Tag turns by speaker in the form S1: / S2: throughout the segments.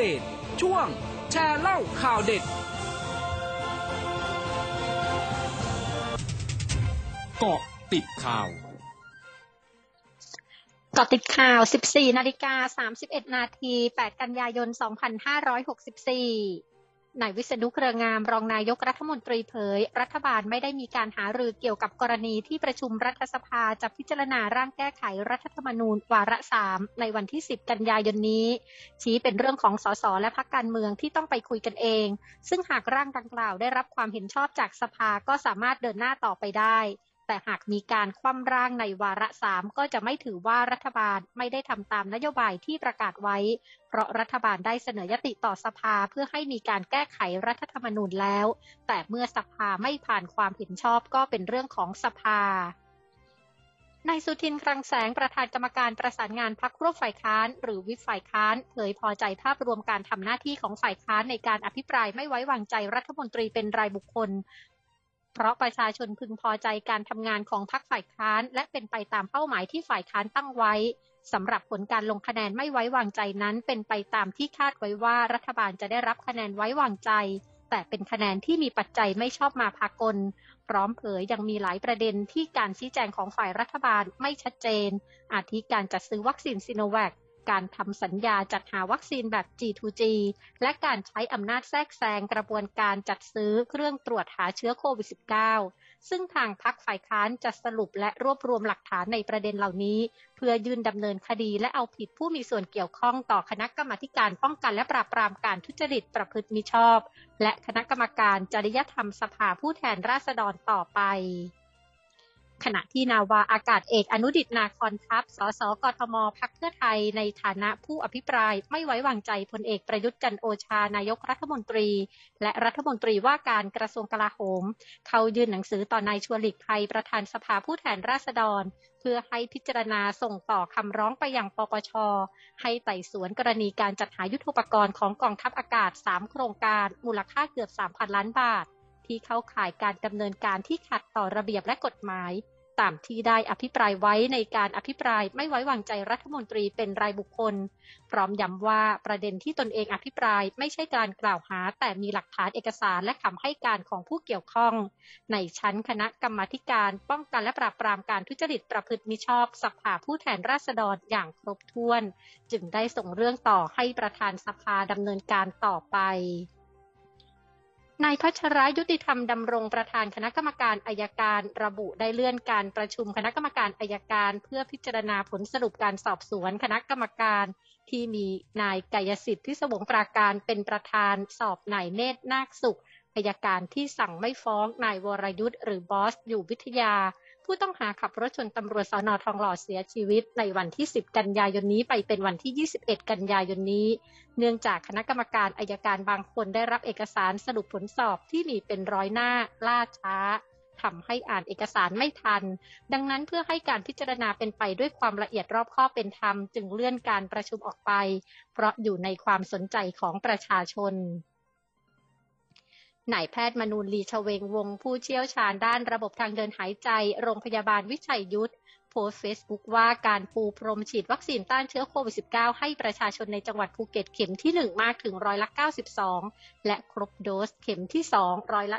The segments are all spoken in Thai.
S1: เดตช่วงแชร์เล่าข่าวเด็ดเกาะติดข่าว
S2: เกาะติดข่าว 14 นาฬิกา 31 นาที 8 กันยายน 2564 นายวิษณุเครืองามรองนายกรัฐมนตรีเผย รัฐบาลไม่ได้มีการหารือเกี่ยวกับกรณีที่ประชุมรัฐสภาจะพิจารณาร่างแก้ไขรัฐธรรมนูญวาระสามในวันที่ 10 กันยายนนี้ ชี้เป็นเรื่องของสสและพักการเมืองที่ต้องไปคุยกันเอง ซึ่งหากร่างดังกล่าวได้รับความเห็นชอบจากสภาก็สามารถเดินหน้าต่อไปได้ แต่หากมีการคว่ำร่างในวาระสามก็จะไม่ถือว่ารัฐบาลไม่ได้ทำตามนโยบายที่ประกาศไว้ เพราะรัฐบาลได้เสนอยติต่อสภาเพื่อให้มีการแก้ไขรัฐธรรมนูญแล้ว แต่เมื่อสภาไม่ผ่านความเห็นชอบก็เป็นเรื่องของสภานายสุทินคลังแสงประธานกรรมการประสานงานพักร่วมฝ่ายค้าน หรือวิฝ่ายค้านเผยพอใจภาพรวมการทำหน้าที่ของฝ่ายค้านในการอภิปรายไม่ไว้วางใจรัฐมนตรีเป็นรายบุคคล เพราะประชาชนพึงพอใจการทำงานของพรรคฝ่ายค้าน และเป็นไปตามเป้าหมายที่ฝ่ายค้านตั้งไว้สำหรับผลการลงคะแนนไม่ไว้วางใจนั้น เป็นไปตามที่คาดไว้ว่ารัฐบาลจะได้รับคะแนนไว้วางใจ แต่เป็นคะแนนที่มีปัจจัยไม่ชอบมาพากล พร้อมเผยยังมีหลายประเด็นที่การชี้แจงของฝ่ายรัฐบาลไม่ชัดเจน อาทิการจัดซื้อวัคซีนซิโนแวค การทำสัญญาจัดหาวัคซีนแบบ G2G และการใช้อำนาจแทรกแซงกระบวนการจัดซื้อเครื่องตรวจหาเชื้อโควิด -19 ซึ่งทางพักฝ่ายค้านจะสรุปและรวบรวมหลักฐานในประเด็นเหล่านี้ เพื่อยื่นดำเนินคดีและเอาผิดผู้มีส่วนเกี่ยวข้องต่อคณะกรรมาการป้องกันและปราบปรามการทุจริตประพฤติมิชอบ และคณะกรรมการจริยธรรมสภาผู้แทนราษฎรต่อไป ขณะที่นาวาอากาศเอกอนุดิตนาคอนทัพ สสกทมพักเพื่อไทยในฐานะผู้อภิปรายไม่ไว้วางใจพลเอกประยุทธ์จันโอชานายกรัฐมนตรี และรัฐมนตรีว่าการกระทรวงกลาโหม เขายื่นหนังสือต่อนายชวนหลีกภัยประธานสภาผู้แทนราษฎร เพื่อให้พิจารณาส่งต่อคำร้องไปยังปปช ให้ไต่สวนกรณีการจัดหายุทธปกรณ์ของกองทัพอากาศ 3 โครงการ มูลค่าเกือบ 3,000 ล้านบาท ที่เข้าข่ายการดำเนินการที่ขัดต่อระเบียบและกฎหมาย ตามที่ได้อภิปรายไว้ในการอภิปรายไม่ไว้วางใจรัฐมนตรีเป็นรายบุคคล พร้อมย้ำว่าประเด็นที่ตนเองอภิปรายไม่ใช่การกล่าวหา แต่มีหลักฐานเอกสารและคำให้การของผู้เกี่ยวข้อง ในชั้นคณะกรรมการป้องกันและปราบปรามการทุจริตประพฤติมิชอบสภาผู้แทนราษฎรอย่างครบถ้วน จึงได้ส่งเรื่องต่อให้ประธานสภาดำเนินการต่อไป นายพัชรายุติธรรมดำรงประธานคณะกรรมการอายการระบุได้เลื่อนการประชุมคณะกรรมการอายการเพื่อพิจารณาผลสรุปการสอบสวนคณะกรรมการที่มีนายกายสิทธิ์ที่สวงปราการเป็นประธานสอบนายเนตรนาคสุข อายการที่สั่งไม่ฟ้องนายวรยุทธ์หรือบอสอยู่วิทยา ผู้ต้องหาขับรถชนตำรวจสอนอทองหล่อเสียชีวิต ในวันที่ 10 กันยายนนี้ไปเป็นวันที่ 21 กันยายนนี้ เนื่องจากคณะกรรมการอายการบางคนได้รับเอกสารสรุปผลสอบที่มีเป็นร้อยหน้าล่าช้าทำให้อ่านเอกสารไม่ทัน ดังนั้นเพื่อให้การพิจารณาเป็นไปด้วยความละเอียดรอบคอบเป็นธรรม จึงเลื่อนการประชุมออกไป เพราะอยู่ในความสนใจของประชาชน นายแพทย์มนูญ ลีเชวงวงศ์ ผู้เชี่ยวชาญด้านระบบทางเดินหายใจ โรงพยาบาลวิชัยยุทธโพสต์เฟซบุ๊กว่าการปูพรมฉีดวัคซีนต้านเชื้อโควิด -19 ให้ประชาชนในจังหวัดภูเก็ตเข็มที่ 1 มากถึงร้อยละ 92 และครบโดสเข็มที่ 2 ร้อยละ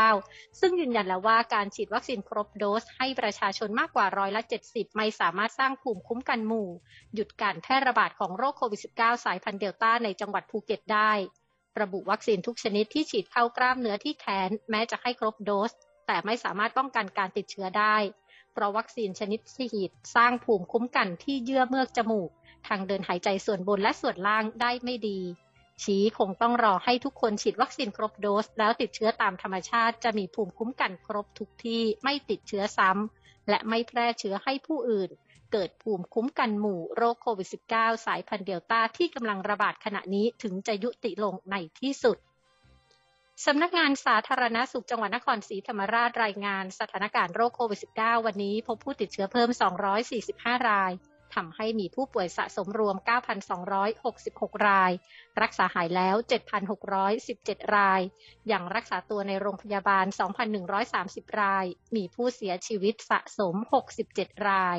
S2: 79 ซึ่งยืนยันแล้วว่าการฉีดวัคซีนครบโดสให้ประชาชนมากกว่าร้อยละ 70 ไม่สามารถสร้างภูมิคุ้มกันหมู่ หยุดการแพร่ระบาดของโรคโควิด -19 สายพันธุ์เดลต้าในจังหวัดภูเก็ตได้ ระบุวัคซีนทุกชนิดที่ฉีดเข้ากล้ามเนื้อที่แขนแม้จะให้ครบโดส แต่ไม่สามารถป้องกันการติดเชื้อได้ เพราะวัคซีนชนิดฉีดสร้างภูมิคุ้มกันที่เยื่อเมือกจมูก ทางเดินหายใจส่วนบนและส่วนล่างได้ไม่ดี ชี้คงต้องรอให้ทุกคนฉีดวัคซีนครบโดส แล้วติดเชื้อตามธรรมชาติจะมีภูมิคุ้มกันครบทุกที่ไม่ติดเชื้อซ้ำและไม่แพร่เชื้อให้ผู้อื่น เกิดภูมิคุ้มกันหมู่โรคโควิด -19 สายพันธุ์เดลต้าที่กำลังระบาดขณะนี้ถึงจะยุติลงในที่สุดสำนักงานสาธารณาสุขจังหวัดนครศรีธรรมราชรายงานสถานการณ์โรคโควิด -19 วันนี้พบผู้ติดเชื้อเพิ่ม 245 รายทำให้มีผู้ป่วยสะสมรวม 9,266 ราย รักษาหายแล้ว 7,617 รายอย่างรักษาตัวในโรงพยาบาล 2,130 ราย มีผู้เสียชีวิตสะสม 67 ราย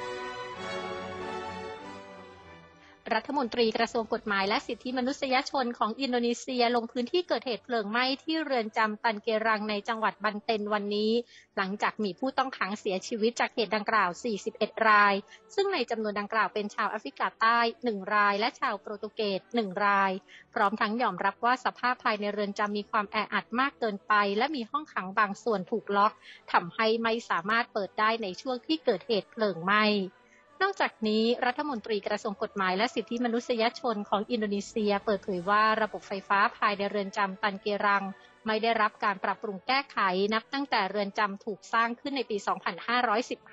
S2: รัฐมนตรีกระทรวงกฎหมายและสิทธิมนุษยชนของอินโดนีเซียลงพื้นที่เกิดเหตุเพลิงไหม้ที่เรือนจำตันเกรังในจังหวัดบันเตนวันนี้ หลังจากมีผู้ต้องขังเสียชีวิตจากเหตุดังกล่าว 41 ราย ซึ่งในจำนวนดังกล่าวเป็นชาวแอฟริกาใต้ 1 ราย และชาวโปรตุเกส 1 ราย พร้อมทั้งยอมรับว่าสภาพภายในเรือนจำมีความแออัดมากเกินไป และมีห้องขังบางส่วนถูกล็อกทำให้ไม่สามารถเปิดได้ในช่วงที่เกิดเหตุเพลิงไหม้ นอกจากนี้รัฐมนตรีกระทรวงกฎหมายและสิทธิมนุษยชนของอินโดนีเซีย เปิดเผยว่าระบบไฟฟ้าภายในเรือนจำตันเกรัง ไม่ได้รับการปรับปรุงแก้ไขนับตั้งแต่เรือนจำถูกสร้างขึ้นในปี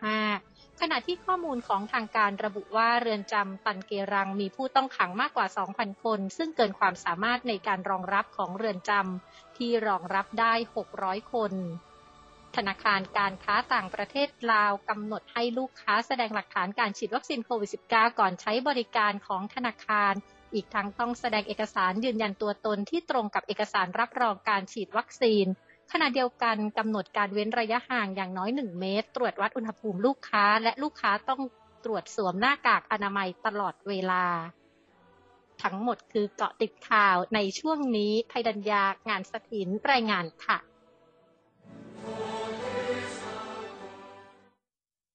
S2: 2515 ขณะที่ข้อมูลของทางการระบุว่าเรือนจำตันเกรังมีผู้ต้องขังมากกว่า 2,000 คน ซึ่งเกินความสามารถในการรองรับของเรือนจำที่รองรับได้ 600 คน ธนาคารการค้าต่างประเทศลาวกำหนดให้ลูกค้าแสดงหลักฐานการฉีดวัคซีนโควิด -19 ก่อนใช้บริการของธนาคาร อีกทั้งต้องแสดงเอกสารยืนยันตัวตนที่ตรงกับเอกสารรับรองการฉีดวัคซีน ขณะเดียวกันกำหนดการเว้นระยะห่างอย่างน้อย 1 เมตร ตรวจวัดอุณหภูมิลูกค้า และลูกค้าต้องตรวจสวมหน้ากากอนามัยตลอดเวลา ทั้งหมดคือเกาะติดข่าวในช่วงนี้ภัยดัญญางานสถินรายงานค่ะ